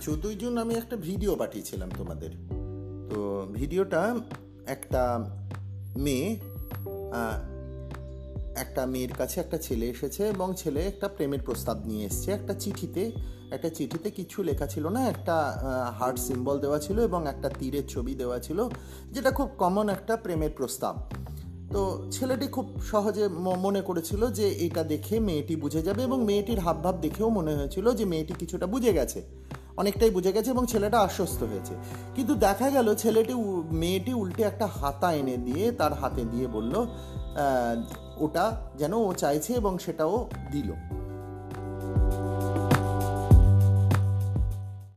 চোদ্দই জুন আমি একটা ভিডিও পাঠিয়েছিলাম তোমাদের। তো ভিডিওটা একটা মেয়ে একটা মেয়ের কাছে একটা ছেলে এসেছে এবং ছেলে একটা প্রেমের প্রস্তাব নিয়ে এসেছে। একটা চিঠিতে একটা চিঠিতে কিছু লেখা ছিল না, একটা হার্ট সিম্বল দেওয়া ছিল এবং একটা তীরের ছবি দেওয়া ছিল, যেটা খুব কমন একটা প্রেমের প্রস্তাব। তো ছেলেটি খুব সহজে মনে করেছিল যে এটা দেখে মেয়েটি বুঝে যাবে এবং মেয়েটির হাবভাব দেখেও মনে হয়েছিল যে মেয়েটি কিছুটা বুঝে গেছে। অনেকটাই বুঝে গেছে এবং ছেলেটা আশ্বস্ত হয়েছে। কিন্তু দেখা গেল ছেলেটি মেয়েটি উল্টে একটা হাতা এনে দিয়ে তার হাতে দিয়ে বলল ওটা যেন ও চাইছে এবং সেটাও দিল।